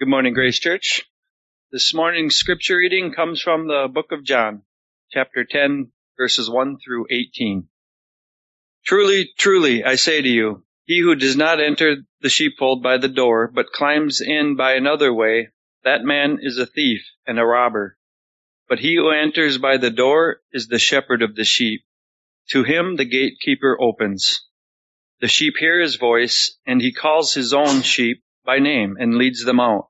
Good morning, Grace Church. This morning's scripture reading comes from the book of John, chapter 10, verses 1 through 18. Truly, truly, I say to you, he who does not enter the sheepfold by the door, but climbs in by another way, that man is a thief and a robber. But he who enters by the door is the shepherd of the sheep. To him the gatekeeper opens. The sheep hear his voice, and he calls his own sheep by name and leads them out.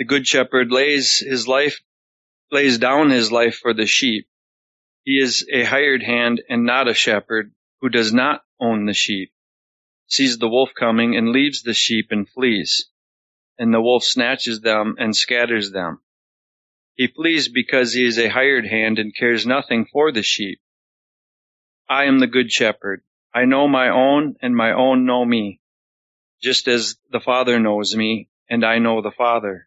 The good shepherd lays his life, lays down his life for the sheep. He is a hired hand and not a shepherd who does not own the sheep, sees the wolf coming and leaves the sheep and flees. And the wolf snatches them and scatters them. He flees because he is a hired hand and cares nothing for the sheep. I am the good shepherd. I know my own and my own know me, just as the Father knows me and I know the Father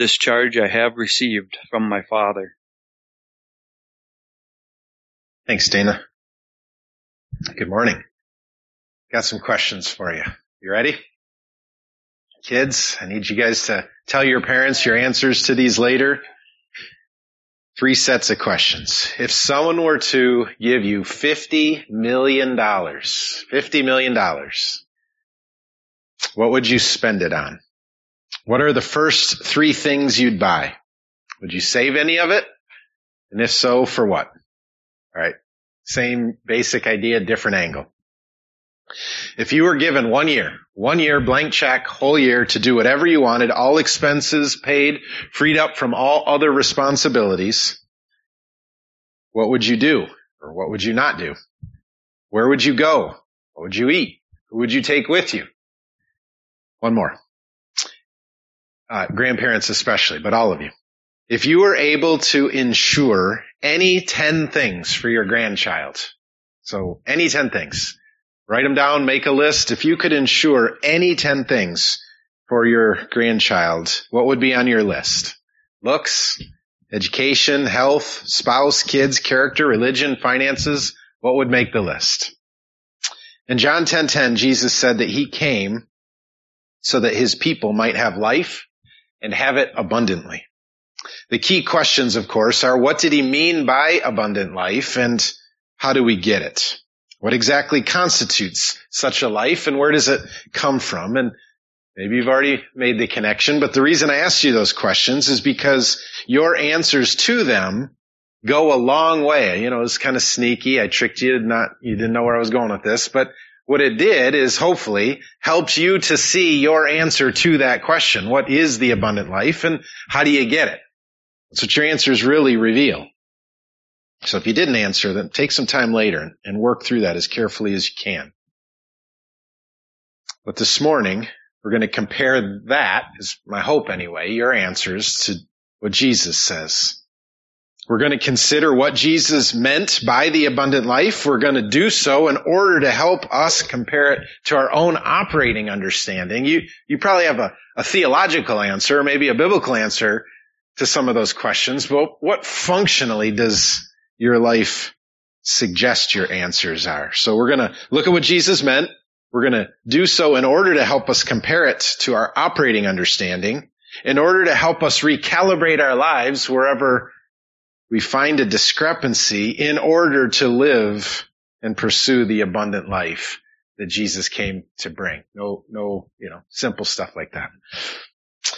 This charge I have received from my Father. Thanks, Dana. Good morning. Got some questions for you. You ready? Kids, I need you guys to tell your parents your answers to these later. Three sets of questions. If someone were to give you $50 million, $50 million, what would you spend it on? What are the first three things you'd buy? Would you save any of it? And if so, for what? All right. Same basic idea, different angle. If you were given one year, one year blank check, whole year to do whatever you wanted, all expenses paid, freed up from all other responsibilities, what would you do? Or what would you not do? Where would you go? What would you eat? Who would you take with you? One more uh, grandparents especially, but all of you. If you were able to insure any 10 things for your grandchild, so any 10 things, write them down, make a list. If you could insure any 10 things for your grandchild, what would be on your list? Looks, education, health, spouse, kids, character, religion, finances, what would make the list? In John 10:10, 10, 10, Jesus said that he came so that his people might have life and have it abundantly. The key questions, of course, are what did he mean by abundant life and how do we get it? What exactly constitutes such a life and where does it come from? And maybe you've already made the connection, but the reason I asked you those questions is because your answers to them go a long way. You know, it's kind of sneaky. I tricked you, not, you didn't know where I was going with this, but what it did is hopefully helps you to see your answer to that question. What is the abundant life and how do you get it? That's what your answers really reveal. So if you didn't answer, then take some time later and work through that as carefully as you can. But this morning, we're going to compare that, is my hope anyway, your answers to what Jesus says. We're going to consider what Jesus meant by the abundant life. We're going to do so in order to help us compare it to our own operating understanding. You, you probably have a, a theological answer, maybe a biblical answer, to some of those questions, but what functionally does your life suggest your answers are? So we're going to look at what Jesus meant. We're going to do so in order to help us compare it to our operating understanding, in order to help us recalibrate our lives wherever we find a discrepancy in order to live and pursue the abundant life that Jesus came to bring. No, no, you know, simple stuff like that.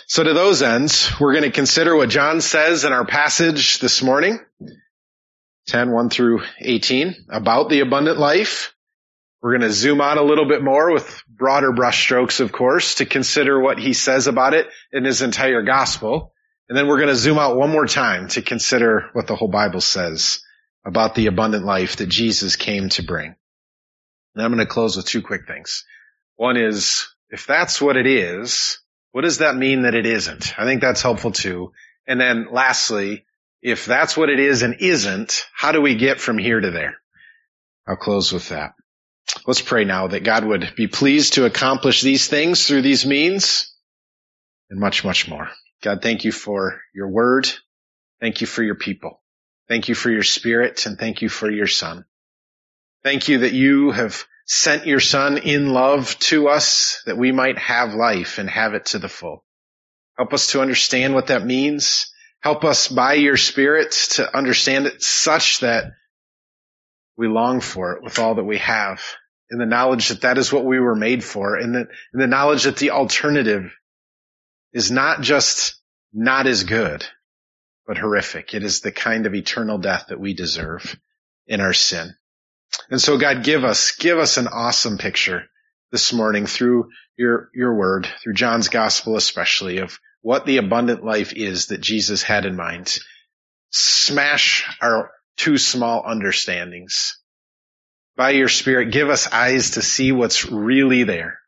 So to those ends, we're going to consider what John says in our passage this morning, 10, 1 through 18, about the abundant life. We're going to zoom out a little bit more with broader brushstrokes, of course, to consider what he says about it in his entire gospel. And then we're going to zoom out one more time to consider what the whole Bible says about the abundant life that Jesus came to bring. And I'm going to close with two quick things. One is, if that's what it is, what does that mean that it isn't? I think that's helpful too. And then lastly, if that's what it is and isn't, how do we get from here to there? I'll close with that. Let's pray now that God would be pleased to accomplish these things through these means and much, much more. God, thank you for your word. Thank you for your people. Thank you for your spirit and thank you for your son. Thank you that you have sent your son in love to us that we might have life and have it to the full. Help us to understand what that means. Help us by your spirit to understand it such that we long for it with all that we have in the knowledge that that is what we were made for and that in the knowledge that the alternative is not just not as good, but horrific. It is the kind of eternal death that we deserve in our sin. And so God, give us, give us an awesome picture this morning through your, your word, through John's gospel especially of what the abundant life is that Jesus had in mind. Smash our too small understandings. By your spirit, give us eyes to see what's really there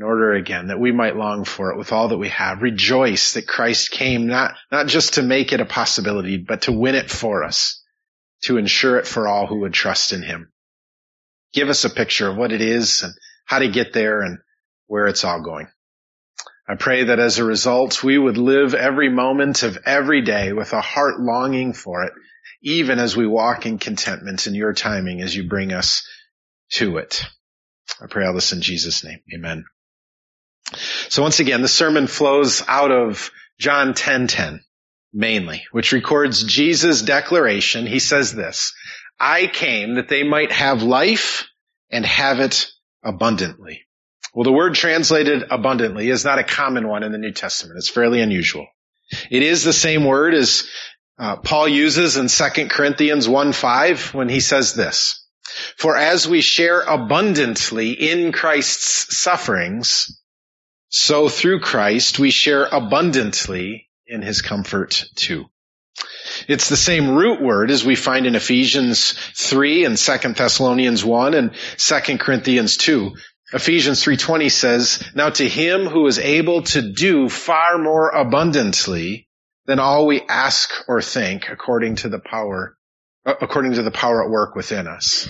in order again that we might long for it with all that we have. Rejoice that Christ came not, not just to make it a possibility, but to win it for us, to ensure it for all who would trust in him. Give us a picture of what it is and how to get there and where it's all going. I pray that as a result, we would live every moment of every day with a heart longing for it, even as we walk in contentment in your timing as you bring us to it. I pray all this in Jesus' name. Amen. So once again, the sermon flows out of John 10:10 mainly, which records Jesus' declaration. He says this, I came that they might have life and have it abundantly. Well, the word translated abundantly is not a common one in the New Testament. It's fairly unusual. It is the same word as uh, Paul uses in 2 Corinthians 1:5 when he says this, For as we share abundantly in Christ's sufferings, so through Christ, we share abundantly in his comfort too. It's the same root word as we find in Ephesians 3 and 2 Thessalonians 1 and 2 Corinthians 2. Ephesians 3.20 says, Now to him who is able to do far more abundantly than all we ask or think according to the power, uh, according to the power at work within us.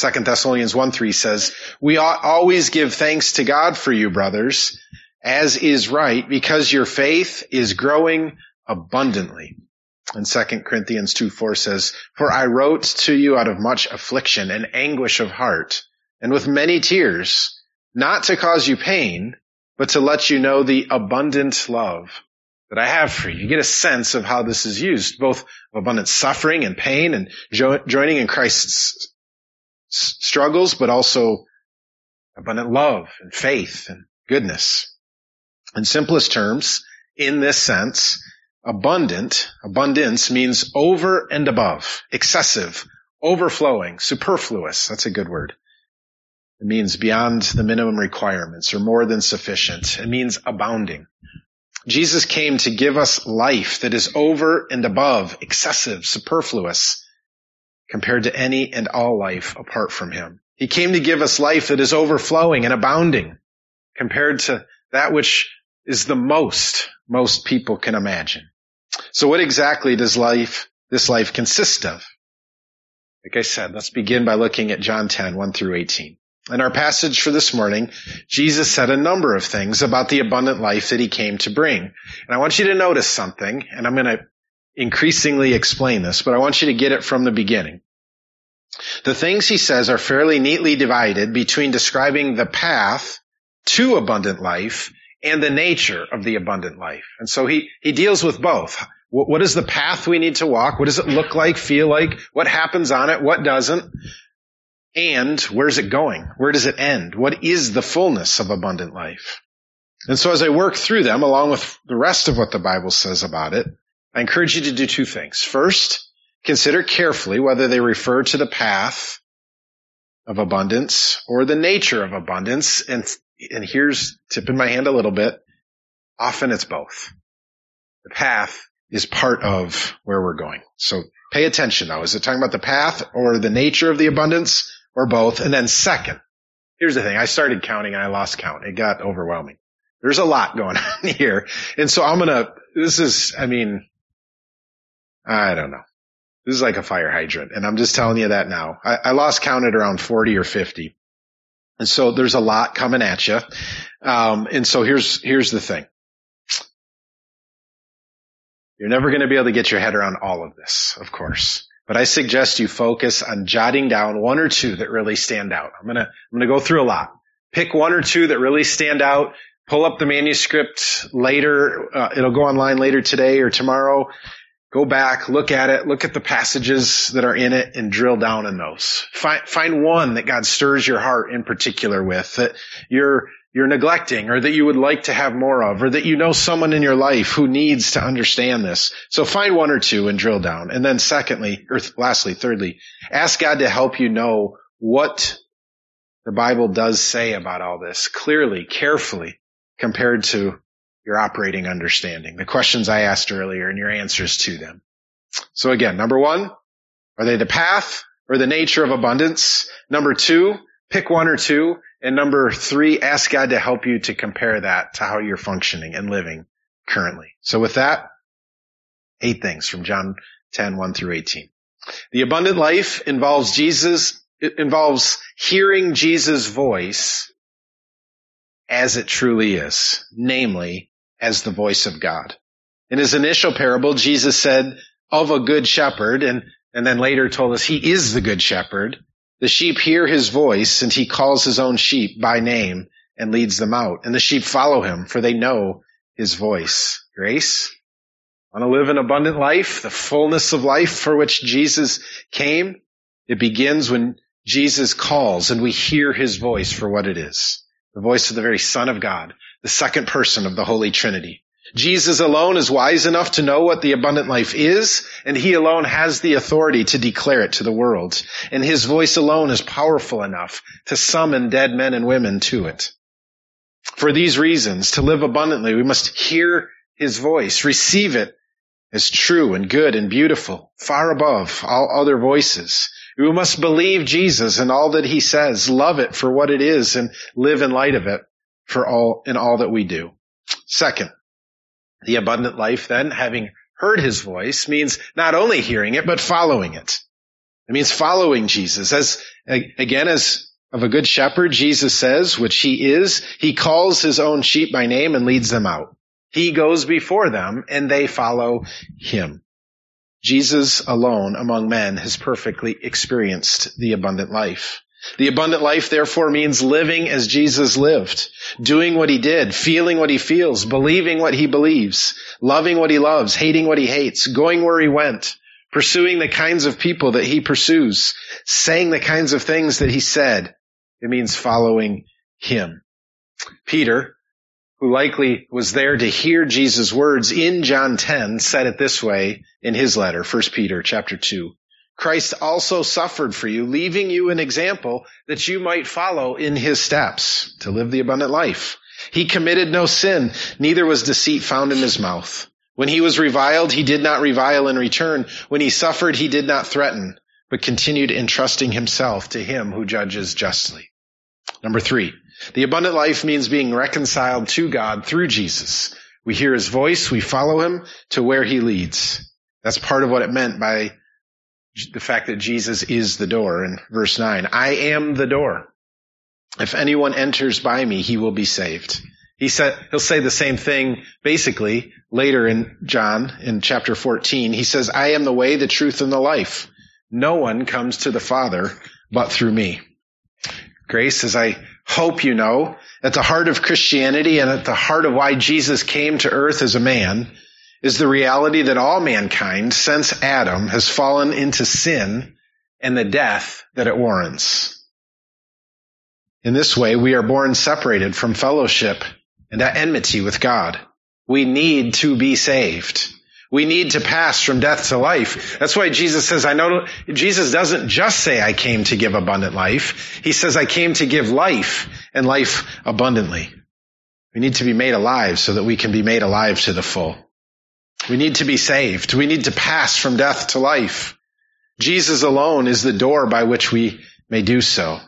Second Thessalonians 1 3 says, We ought always give thanks to God for you, brothers, as is right, because your faith is growing abundantly. And 2 Corinthians 2 4 says, For I wrote to you out of much affliction and anguish of heart, and with many tears, not to cause you pain, but to let you know the abundant love that I have for you. You get a sense of how this is used, both of abundant suffering and pain and jo- joining in Christ's struggles, but also abundant love and faith and goodness. In simplest terms, in this sense, abundant, abundance means over and above, excessive, overflowing, superfluous. That's a good word. It means beyond the minimum requirements or more than sufficient. It means abounding. Jesus came to give us life that is over and above, excessive, superfluous, compared to any and all life apart from him. He came to give us life that is overflowing and abounding compared to that which is the most most people can imagine. So what exactly does life, this life consist of? Like I said, let's begin by looking at John 10, 1 through 18. In our passage for this morning, Jesus said a number of things about the abundant life that he came to bring. And I want you to notice something, and I'm going to increasingly explain this, but I want you to get it from the beginning. The things he says are fairly neatly divided between describing the path to abundant life and the nature of the abundant life. And so he, he deals with both. What, what is the path we need to walk? What does it look like, feel like? What happens on it? What doesn't? And where's it going? Where does it end? What is the fullness of abundant life? And so as I work through them, along with the rest of what the Bible says about it, I encourage you to do two things. First, consider carefully whether they refer to the path of abundance or the nature of abundance. And, and here's tipping my hand a little bit. Often it's both. The path is part of where we're going. So pay attention though. Is it talking about the path or the nature of the abundance or both? And then second, here's the thing. I started counting and I lost count. It got overwhelming. There's a lot going on here. And so I'm going to, this is, I mean, I don't know. This is like a fire hydrant. And I'm just telling you that now. I, I lost count at around 40 or 50. And so there's a lot coming at you. Um, and so here's, here's the thing. You're never going to be able to get your head around all of this, of course. But I suggest you focus on jotting down one or two that really stand out. I'm going to, I'm going to go through a lot. Pick one or two that really stand out. Pull up the manuscript later. Uh, it'll go online later today or tomorrow Go back, look at it, look at the passages that are in it and drill down in those. Find, find one that God stirs your heart in particular with that you're, you're neglecting or that you would like to have more of or that you know someone in your life who needs to understand this. So find one or two and drill down. And then secondly, or lastly, thirdly, ask God to help you know what the Bible does say about all this clearly, carefully compared to your operating understanding, the questions I asked earlier and your answers to them. So again, number one, are they the path or the nature of abundance? Number two, pick one or two. And number three, ask God to help you to compare that to how you're functioning and living currently. So with that, eight things from John 10, 1 through 18. The abundant life involves Jesus, it involves hearing Jesus' voice as it truly is, namely as the voice of God. In his initial parable, Jesus said of a good shepherd and, and then later told us he is the good shepherd. The sheep hear his voice and he calls his own sheep by name and leads them out. And the sheep follow him for they know his voice. Grace? Want to live an abundant life? The fullness of life for which Jesus came? It begins when Jesus calls and we hear his voice for what it is. The voice of the very Son of God the second person of the Holy Trinity. Jesus alone is wise enough to know what the abundant life is, and he alone has the authority to declare it to the world. And his voice alone is powerful enough to summon dead men and women to it. For these reasons, to live abundantly, we must hear his voice, receive it as true and good and beautiful, far above all other voices. We must believe Jesus and all that he says, love it for what it is, and live in light of it for all in all that we do. Second, the abundant life then, having heard his voice, means not only hearing it, but following it. It means following Jesus. As, again, as of a good shepherd, Jesus says, which he is, he calls his own sheep by name and leads them out. He goes before them and they follow him. Jesus alone among men has perfectly experienced the abundant life. The abundant life therefore means living as Jesus lived, doing what he did, feeling what he feels, believing what he believes, loving what he loves, hating what he hates, going where he went, pursuing the kinds of people that he pursues, saying the kinds of things that he said. It means following him. Peter, who likely was there to hear Jesus' words in John 10, said it this way in his letter, 1 Peter chapter 2. Christ also suffered for you, leaving you an example that you might follow in his steps to live the abundant life. He committed no sin, neither was deceit found in his mouth. When he was reviled, he did not revile in return. When he suffered, he did not threaten, but continued entrusting himself to him who judges justly. Number three, the abundant life means being reconciled to God through Jesus. We hear his voice, we follow him to where he leads. That's part of what it meant by the fact that Jesus is the door in verse 9. I am the door. if anyone enters by me, he will be saved. He said, he'll say the same thing basically later in John in chapter 14. He says, I am the way, the truth, and the life. No one comes to the Father but through me. Grace, as I hope you know, at the heart of Christianity and at the heart of why Jesus came to earth as a man is the reality that all mankind since Adam has fallen into sin and the death that it warrants. In this way, we are born separated from fellowship and at enmity with God. We need to be saved. We need to pass from death to life. That's why Jesus says, I know, Jesus doesn't just say, I came to give abundant life. He says, I came to give life and life abundantly. We need to be made alive so that we can be made alive to the full. We need to be saved. We need to pass from death to life. Jesus alone is the door by which we may do so.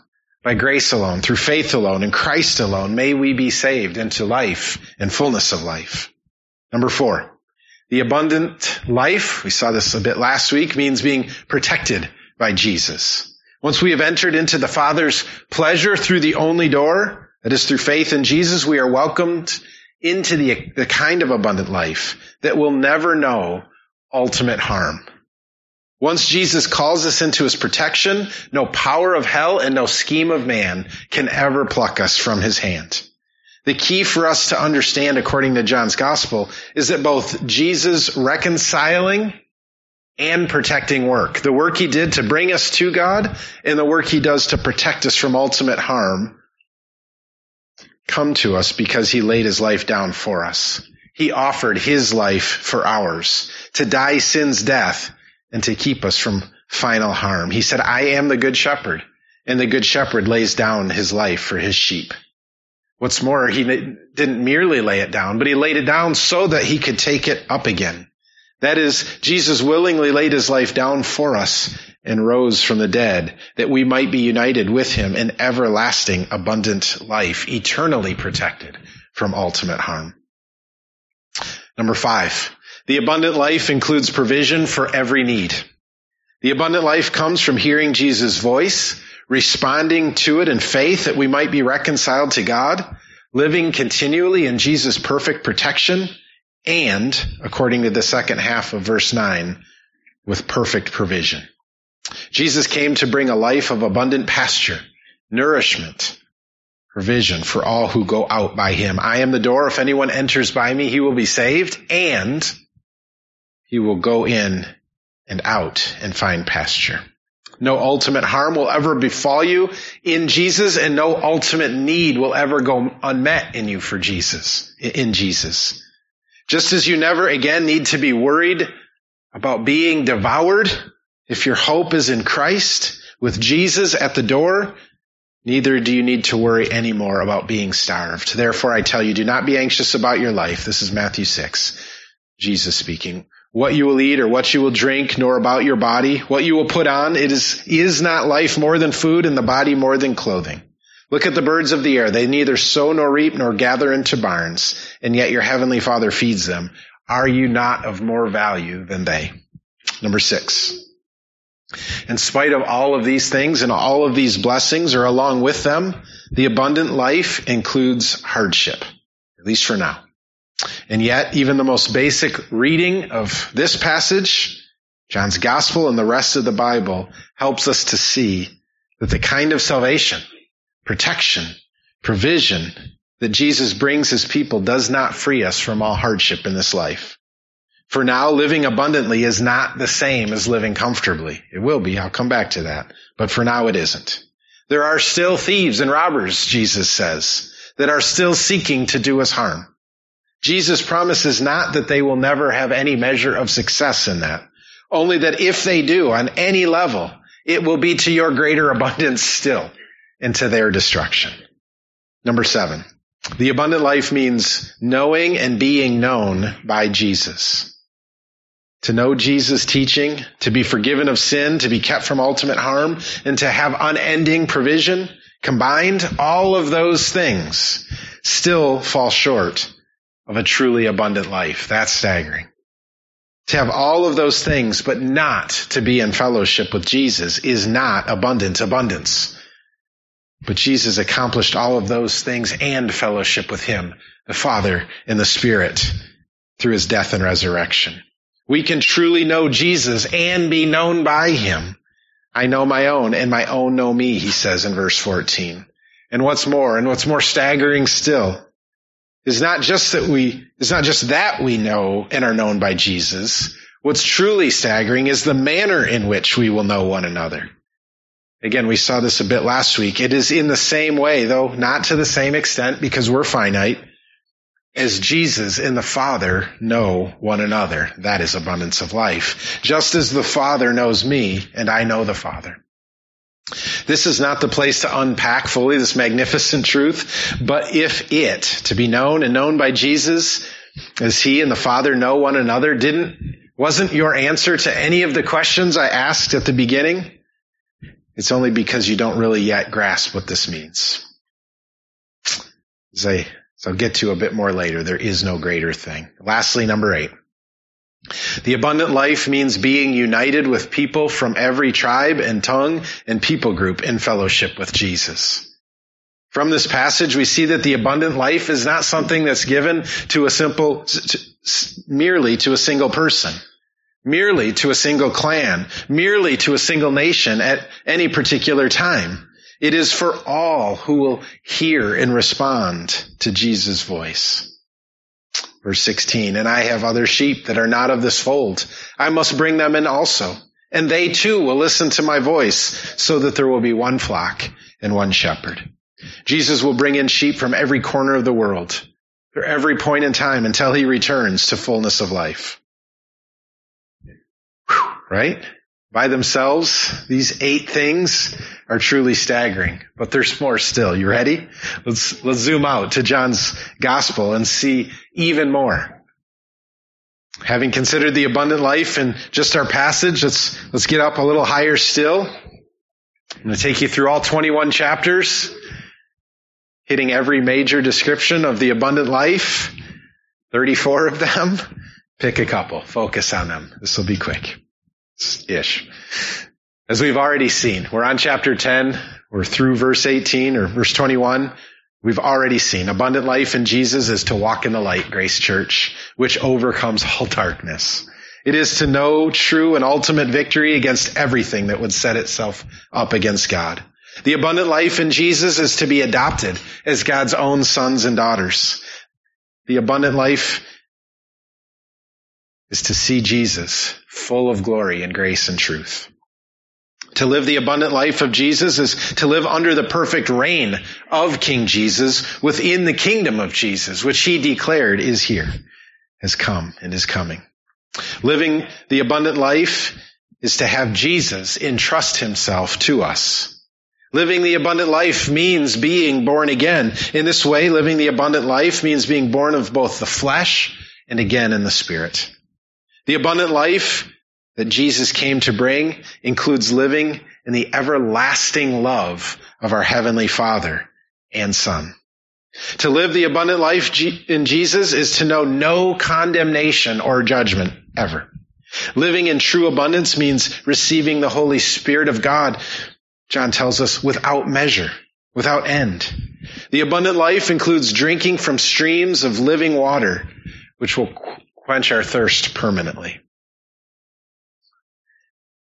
By grace alone, through faith alone, in Christ alone, may we be saved into life and fullness of life. Number four, the abundant life, we saw this a bit last week, means being protected by Jesus. Once we have entered into the Father's pleasure through the only door, that is through faith in Jesus, we are welcomed into the, the kind of abundant life that will never know ultimate harm. Once Jesus calls us into his protection, no power of hell and no scheme of man can ever pluck us from his hand. The key for us to understand according to John's gospel is that both Jesus reconciling and protecting work, the work he did to bring us to God and the work he does to protect us from ultimate harm, come to us because he laid his life down for us. He offered his life for ours to die sin's death and to keep us from final harm. He said, I am the good shepherd and the good shepherd lays down his life for his sheep. What's more, he didn't merely lay it down, but he laid it down so that he could take it up again. That is, Jesus willingly laid his life down for us and rose from the dead that we might be united with him in everlasting abundant life, eternally protected from ultimate harm. Number five, the abundant life includes provision for every need. The abundant life comes from hearing Jesus' voice, responding to it in faith that we might be reconciled to God, living continually in Jesus' perfect protection, and, according to the second half of verse 9, with perfect provision. Jesus came to bring a life of abundant pasture, nourishment, provision for all who go out by him. I am the door. If anyone enters by me, he will be saved and he will go in and out and find pasture. No ultimate harm will ever befall you in Jesus and no ultimate need will ever go unmet in you for Jesus, in Jesus. Just as you never again need to be worried about being devoured if your hope is in Christ with Jesus at the door, neither do you need to worry anymore about being starved. Therefore I tell you, do not be anxious about your life. This is Matthew 6. Jesus speaking what you will eat or what you will drink, nor about your body, what you will put on. It is, is not life more than food and the body more than clothing. Look at the birds of the air. They neither sow nor reap nor gather into barns, and yet your heavenly father feeds them. Are you not of more value than they? Number six. In spite of all of these things and all of these blessings or along with them, the abundant life includes hardship, at least for now. And yet, even the most basic reading of this passage, John's gospel and the rest of the Bible helps us to see that the kind of salvation, protection, provision that Jesus brings his people does not free us from all hardship in this life. For now, living abundantly is not the same as living comfortably. It will be. I'll come back to that. But for now, it isn't. There are still thieves and robbers, Jesus says, that are still seeking to do us harm. Jesus promises not that they will never have any measure of success in that, only that if they do on any level, it will be to your greater abundance still and to their destruction. Number seven, the abundant life means knowing and being known by Jesus. To know Jesus' teaching, to be forgiven of sin, to be kept from ultimate harm, and to have unending provision, combined, all of those things still fall short of a truly abundant life. That's staggering. To have all of those things, but not to be in fellowship with Jesus is not abundant abundance. But Jesus accomplished all of those things and fellowship with him, the Father and the Spirit through his death and resurrection. We can truly know Jesus and be known by him. I know my own and my own know me, he says in verse 14. And what's more, and what's more staggering still, is not just that we, is not just that we know and are known by Jesus. What's truly staggering is the manner in which we will know one another. Again, we saw this a bit last week. It is in the same way, though not to the same extent because we're finite, as Jesus and the Father know one another. That is abundance of life. Just as the Father knows me and I know the Father. This is not the place to unpack fully this magnificent truth, but if it, to be known and known by Jesus, as he and the Father know one another, didn't, wasn't your answer to any of the questions I asked at the beginning? It's only because you don't really yet grasp what this means. As I, as I'll get to a bit more later, there is no greater thing. Lastly, number eight. The abundant life means being united with people from every tribe and tongue and people group in fellowship with Jesus. From this passage, we see that the abundant life is not something that's given to a simple, to, merely to a single person, merely to a single clan, merely to a single nation at any particular time. It is for all who will hear and respond to Jesus' voice. Verse 16, and I have other sheep that are not of this fold. I must bring them in also. And they too will listen to my voice so that there will be one flock and one shepherd. Jesus will bring in sheep from every corner of the world, for every point in time until he returns to fullness of life. Whew, right? By themselves, these eight things are truly staggering, but there's more still. You ready? Let's, let's zoom out to John's gospel and see even more. Having considered the abundant life in just our passage, let's, let's get up a little higher still. I'm going to take you through all 21 chapters, hitting every major description of the abundant life. 34 of them. Pick a couple. Focus on them. This will be quick. Ish. As we've already seen, we're on chapter 10. We're through verse 18 or verse 21. We've already seen abundant life in Jesus is to walk in the light, Grace Church, which overcomes all darkness. It is to know true and ultimate victory against everything that would set itself up against God. The abundant life in Jesus is to be adopted as God's own sons and daughters. The abundant life is to see Jesus full of glory and grace and truth. To live the abundant life of Jesus is to live under the perfect reign of King Jesus within the kingdom of Jesus, which he declared is here, has come and is coming. Living the abundant life is to have Jesus entrust himself to us. Living the abundant life means being born again. In this way, living the abundant life means being born of both the flesh and again in the spirit. The abundant life that Jesus came to bring includes living in the everlasting love of our Heavenly Father and Son. To live the abundant life in Jesus is to know no condemnation or judgment ever. Living in true abundance means receiving the Holy Spirit of God, John tells us, without measure, without end. The abundant life includes drinking from streams of living water, which will quench our thirst permanently.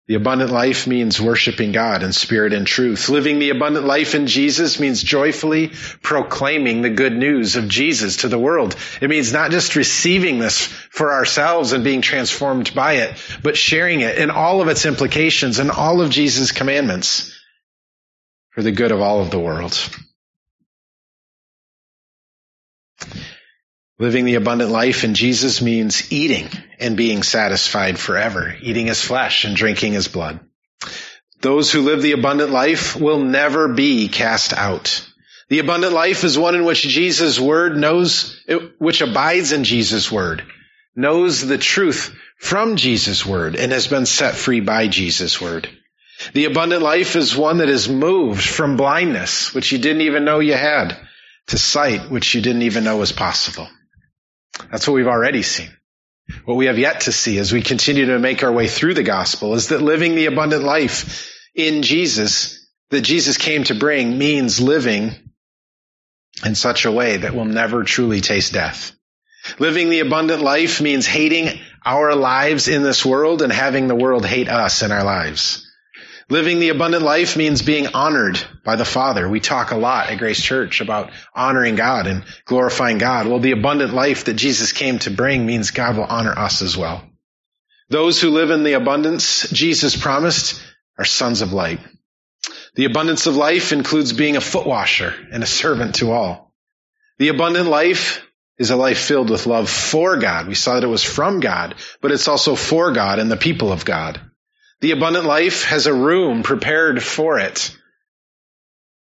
The abundant life means worshiping God in spirit and truth. Living the abundant life in Jesus means joyfully proclaiming the good news of Jesus to the world. It means not just receiving this for ourselves and being transformed by it, but sharing it in all of its implications and all of Jesus' commandments for the good of all of the world. Living the abundant life in Jesus means eating and being satisfied forever, eating his flesh and drinking his blood. Those who live the abundant life will never be cast out. The abundant life is one in which Jesus' word knows, which abides in Jesus' word, knows the truth from Jesus' word and has been set free by Jesus' word. The abundant life is one that is moved from blindness, which you didn't even know you had, to sight, which you didn't even know was possible. That's what we've already seen. What we have yet to see as we continue to make our way through the gospel is that living the abundant life in Jesus, that Jesus came to bring means living in such a way that will never truly taste death. Living the abundant life means hating our lives in this world and having the world hate us in our lives. Living the abundant life means being honored by the Father. We talk a lot at Grace Church about honoring God and glorifying God. Well, the abundant life that Jesus came to bring means God will honor us as well. Those who live in the abundance Jesus promised are sons of light. The abundance of life includes being a foot washer and a servant to all. The abundant life is a life filled with love for God. We saw that it was from God, but it's also for God and the people of God. The abundant life has a room prepared for it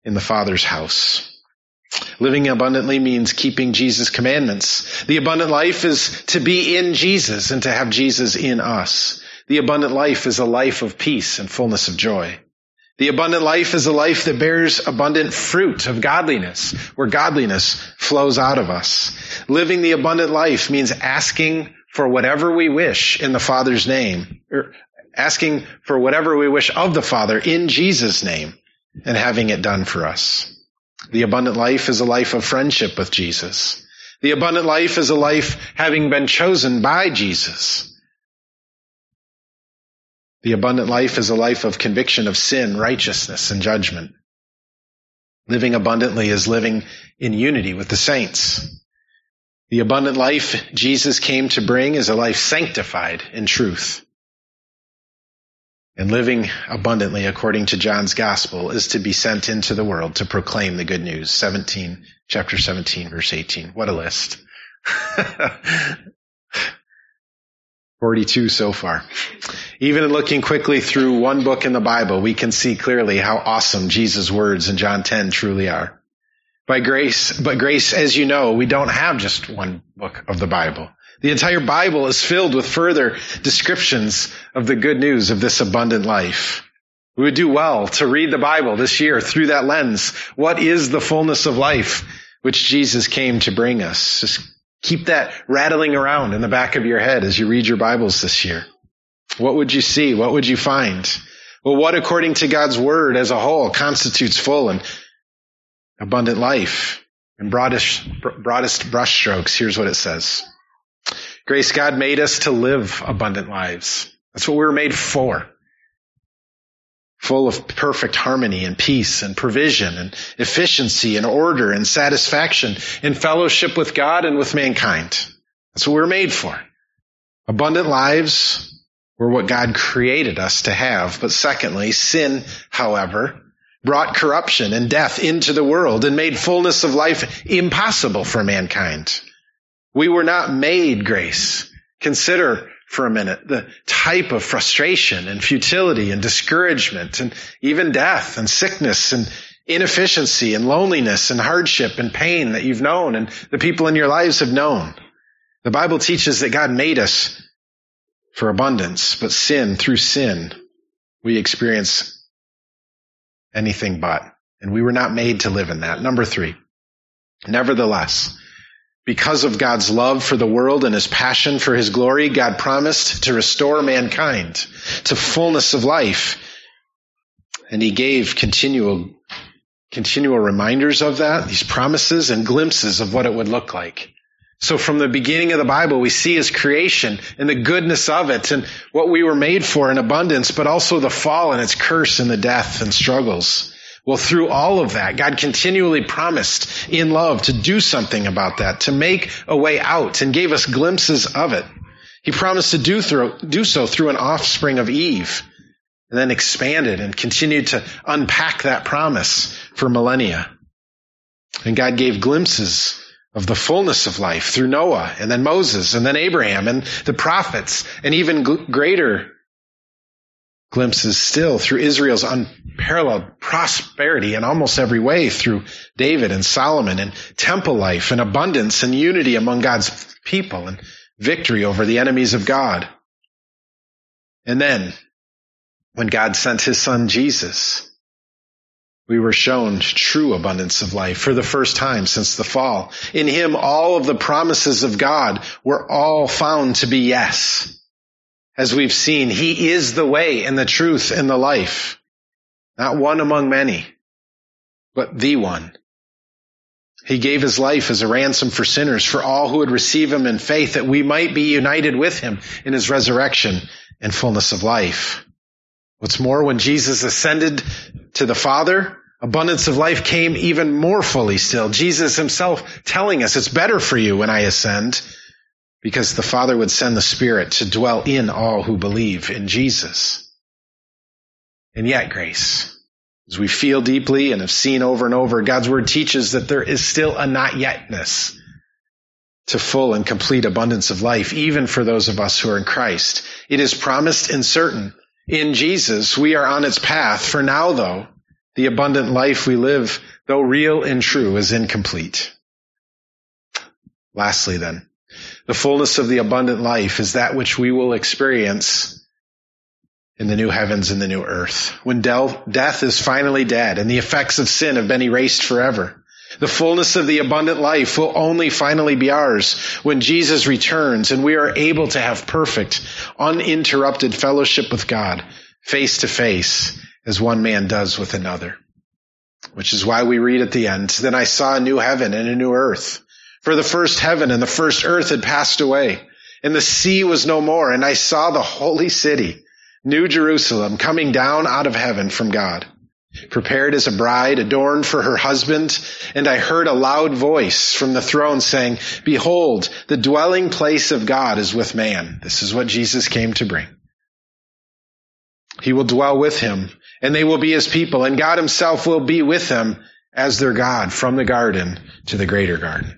in the Father's house. Living abundantly means keeping Jesus' commandments. The abundant life is to be in Jesus and to have Jesus in us. The abundant life is a life of peace and fullness of joy. The abundant life is a life that bears abundant fruit of godliness, where godliness flows out of us. Living the abundant life means asking for whatever we wish in the Father's name, or asking for whatever we wish of the Father in Jesus' name, and having it done for us. The abundant life is a life of friendship with Jesus. The abundant life is a life having been chosen by Jesus. The abundant life is a life of conviction of sin, righteousness, and judgment. Living abundantly is living in unity with the saints. The abundant life Jesus came to bring is a life sanctified in truth. And living abundantly according to John's gospel is to be sent into the world to proclaim the good news. 17, chapter 17, verse 18. What a list. 42 so far. Even in looking quickly through one book in the Bible, we can see clearly how awesome Jesus' words in John 10 truly are. By grace, but grace, as you know, we don't have just one book of the Bible. The entire Bible is filled with further descriptions of the good news of this abundant life. We would do well to read the Bible this year through that lens. What is the fullness of life which Jesus came to bring us? Just keep that rattling around in the back of your head as you read your Bibles this year. What would you see? What would you find? Well, what according to God's word as a whole constitutes full and abundant life? In broadest, broadest brushstrokes, here's what it says. Grace, God made us to live abundant lives. That's what we were made for. Full of perfect harmony and peace and provision and efficiency and order and satisfaction in fellowship with God and with mankind. That's what we were made for. Abundant lives were what God created us to have. But secondly, sin, however, brought corruption and death into the world and made fullness of life impossible for mankind. We were not made grace. Consider for a minute the type of frustration and futility and discouragement and even death and sickness and inefficiency and loneliness and hardship and pain that you've known and the people in your lives have known. The Bible teaches that God made us for abundance, but sin, through sin, we experience anything but. And we were not made to live in that. Number three, nevertheless, because of God's love for the world and his passion for his glory, God promised to restore mankind to fullness of life. And he gave continual, continual reminders of that, these promises and glimpses of what it would look like. So from the beginning of the Bible, we see his creation and the goodness of it and what we were made for in abundance, but also the fall and its curse and the death and struggles. Well, through all of that, God continually promised in love to do something about that, to make a way out and gave us glimpses of it. He promised to do, through, do so through an offspring of Eve and then expanded and continued to unpack that promise for millennia. And God gave glimpses of the fullness of life through Noah and then Moses and then Abraham and the prophets and even greater glimpses still through Israel's unparalleled prosperity in almost every way through David and Solomon and temple life and abundance and unity among God's people and victory over the enemies of God. And then when God sent his son Jesus, we were shown true abundance of life for the first time since the fall. In him, all of the promises of God were all found to be yes. As we've seen, he is the way and the truth and the life. Not one among many, but the one. He gave his life as a ransom for sinners, for all who would receive him in faith, that we might be united with him in his resurrection and fullness of life. What's more, when Jesus ascended to the Father, abundance of life came even more fully still. Jesus himself telling us it's better for you when I ascend because the Father would send the Spirit to dwell in all who believe in Jesus. And yet, grace, as we feel deeply and have seen over and over, God's word teaches that there is still a not yetness to full and complete abundance of life, even for those of us who are in Christ. It is promised and certain. In Jesus, we are on its path. For now, though, the abundant life we live, though real and true, is incomplete. Lastly, then, the fullness of the abundant life is that which we will experience in the new heavens and the new earth, when del- death is finally dead and the effects of sin have been erased forever. The fullness of the abundant life will only finally be ours when Jesus returns and we are able to have perfect, uninterrupted fellowship with God face to face as one man does with another. Which is why we read at the end, then I saw a new heaven and a new earth. For the first heaven and the first earth had passed away and the sea was no more and I saw the holy city New Jerusalem coming down out of heaven from God, prepared as a bride adorned for her husband. And I heard a loud voice from the throne saying, behold, the dwelling place of God is with man. This is what Jesus came to bring. He will dwell with him and they will be his people and God himself will be with them as their God from the garden to the greater garden.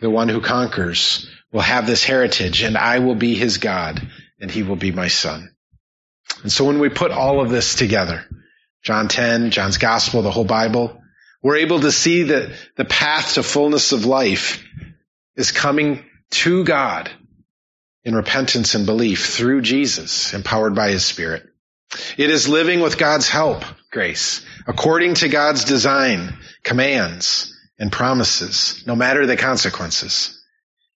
the one who conquers, will have this heritage and I will be his God and he will be my son. And so when we put all of this together, John 10, John's gospel, the whole Bible, we're able to see that the path to fullness of life is coming to God in repentance and belief through Jesus, empowered by his spirit. It is living with God's help, grace, according to God's design, commands, and promises, no matter the consequences.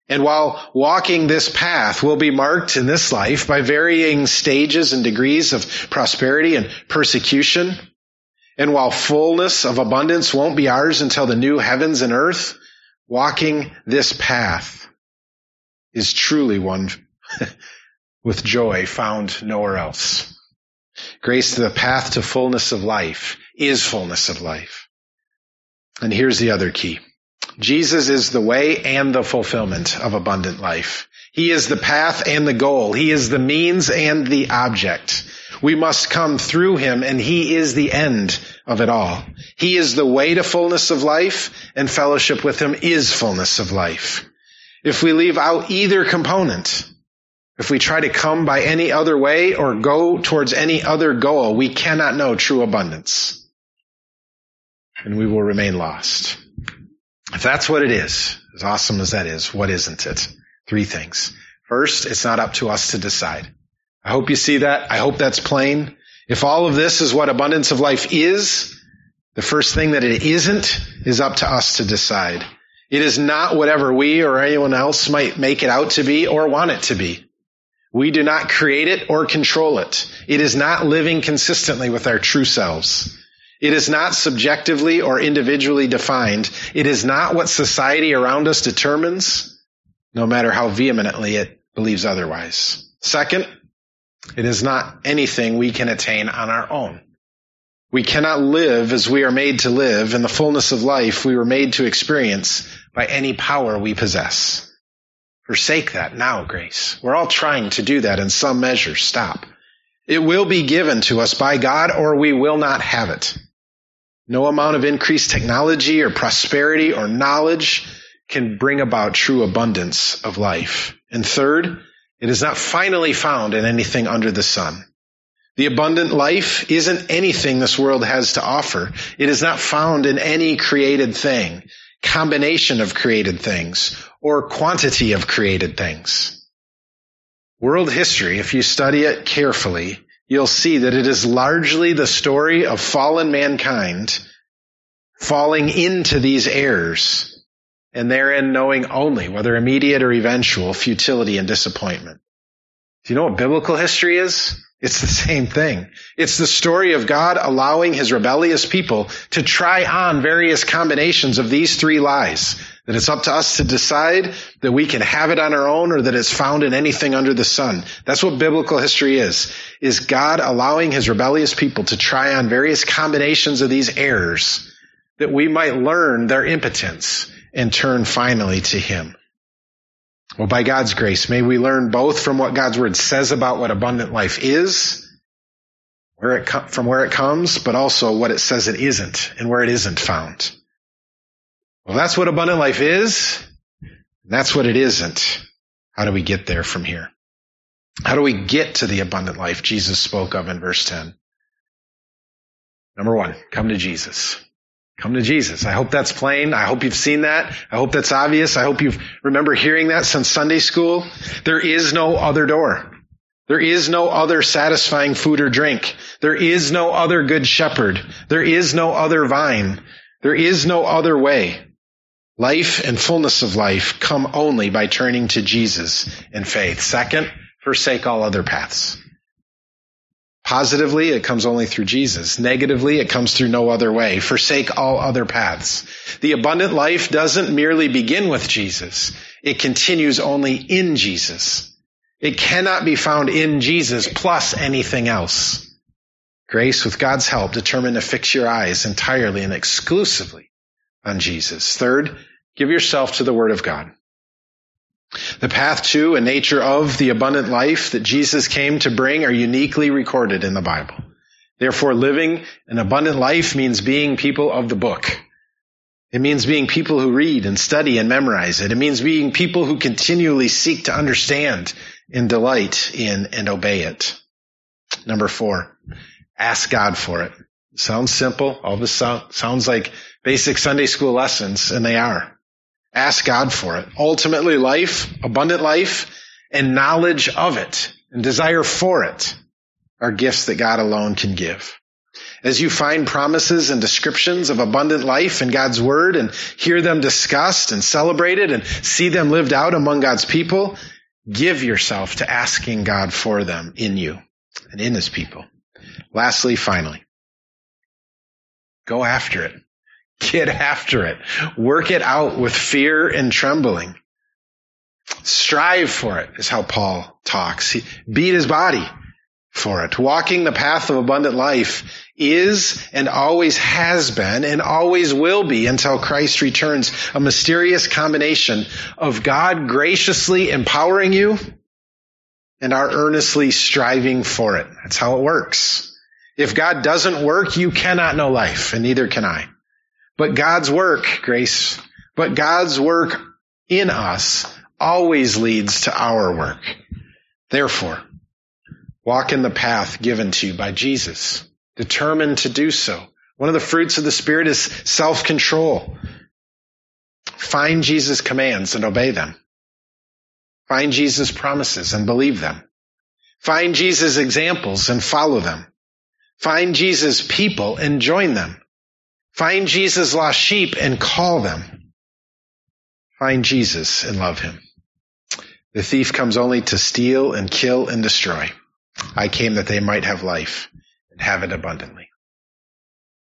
And while walking this path will be marked in this life by varying stages and degrees of prosperity and persecution, and while fullness of abundance won't be ours until the new heavens and earth, walking this path is truly one with joy found nowhere else. Grace, the path to fullness of life is fullness of life. And here's the other key. Jesus is the way and the fulfillment of abundant life. He is the path and the goal. He is the means and the object. We must come through him and he is the end of it all. He is the way to fullness of life and fellowship with him is fullness of life. If we leave out either component, if we try to come by any other way or go towards any other goal, we cannot know true abundance and we will remain lost. If that's what it is, as awesome as that is, what isn't it? Three things. First, it's not up to us to decide. I hope you see that. I hope that's plain. If all of this is what abundance of life is, the first thing that it isn't is up to us to decide. It is not whatever we or anyone else might make it out to be or want it to be. We do not create it or control it. It is not living consistently with our true selves. It is not subjectively or individually defined. It is not what society around us determines, no matter how vehemently it believes otherwise. Second, it is not anything we can attain on our own. We cannot live as we are made to live in the fullness of life we were made to experience by any power we possess. Forsake that now, grace. We're all trying to do that in some measure. Stop. It will be given to us by God or we will not have it. No amount of increased technology or prosperity or knowledge can bring about true abundance of life. And third, it is not finally found in anything under the sun. The abundant life isn't anything this world has to offer. It is not found in any created thing, combination of created things, or quantity of created things. World history, if you study it carefully, you'll see that it is largely the story of fallen mankind falling into these errors and therein knowing only, whether immediate or eventual, futility and disappointment. Do you know what biblical history is? It's the same thing. It's the story of God allowing his rebellious people to try on various combinations of these three lies. That it's up to us to decide that we can have it on our own or that it's found in anything under the sun. That's what biblical history is. Is God allowing his rebellious people to try on various combinations of these errors that we might learn their impotence and turn finally to him. Well, by God's grace, may we learn both from what God's word says about what abundant life is, where it com- from where it comes, but also what it says it isn't and where it isn't found. Well, that's what abundant life is. That's what it isn't. How do we get there from here? How do we get to the abundant life Jesus spoke of in verse 10? Number one, come to Jesus. Come to Jesus. I hope that's plain. I hope you've seen that. I hope that's obvious. I hope you remember hearing that since Sunday school. There is no other door. There is no other satisfying food or drink. There is no other good shepherd. There is no other vine. There is no other way. Life and fullness of life come only by turning to Jesus in faith. Second, forsake all other paths. Positively, it comes only through Jesus. Negatively, it comes through no other way. Forsake all other paths. The abundant life doesn't merely begin with Jesus. It continues only in Jesus. It cannot be found in Jesus plus anything else. Grace, with God's help, determine to fix your eyes entirely and exclusively on Jesus. Third, give yourself to the Word of God. The path to and nature of the abundant life that Jesus came to bring are uniquely recorded in the Bible. Therefore, living an abundant life means being people of the book. It means being people who read and study and memorize it. It means being people who continually seek to understand and delight in and obey it. Number four, ask God for it. Sounds simple. All this sounds like basic Sunday school lessons, and they are. Ask God for it. Ultimately, life, abundant life, and knowledge of it, and desire for it are gifts that God alone can give. As you find promises and descriptions of abundant life in God's word and hear them discussed and celebrated and see them lived out among God's people, give yourself to asking God for them in you and in his people. Lastly, finally, go after it. Get after it. Work it out with fear and trembling. Strive for it is how Paul talks. He beat his body for it. Walking the path of abundant life is and always has been and always will be until Christ returns a mysterious combination of God graciously empowering you and our earnestly striving for it. That's how it works. If God doesn't work, you cannot know life and neither can I. But God's work, grace, but God's work in us always leads to our work. Therefore, walk in the path given to you by Jesus. Determined to do so. One of the fruits of the Spirit is self-control. Find Jesus' commands and obey them. Find Jesus' promises and believe them. Find Jesus' examples and follow them. Find Jesus' people and join them. Find Jesus' lost sheep and call them. Find Jesus and love him. The thief comes only to steal and kill and destroy. I came that they might have life and have it abundantly.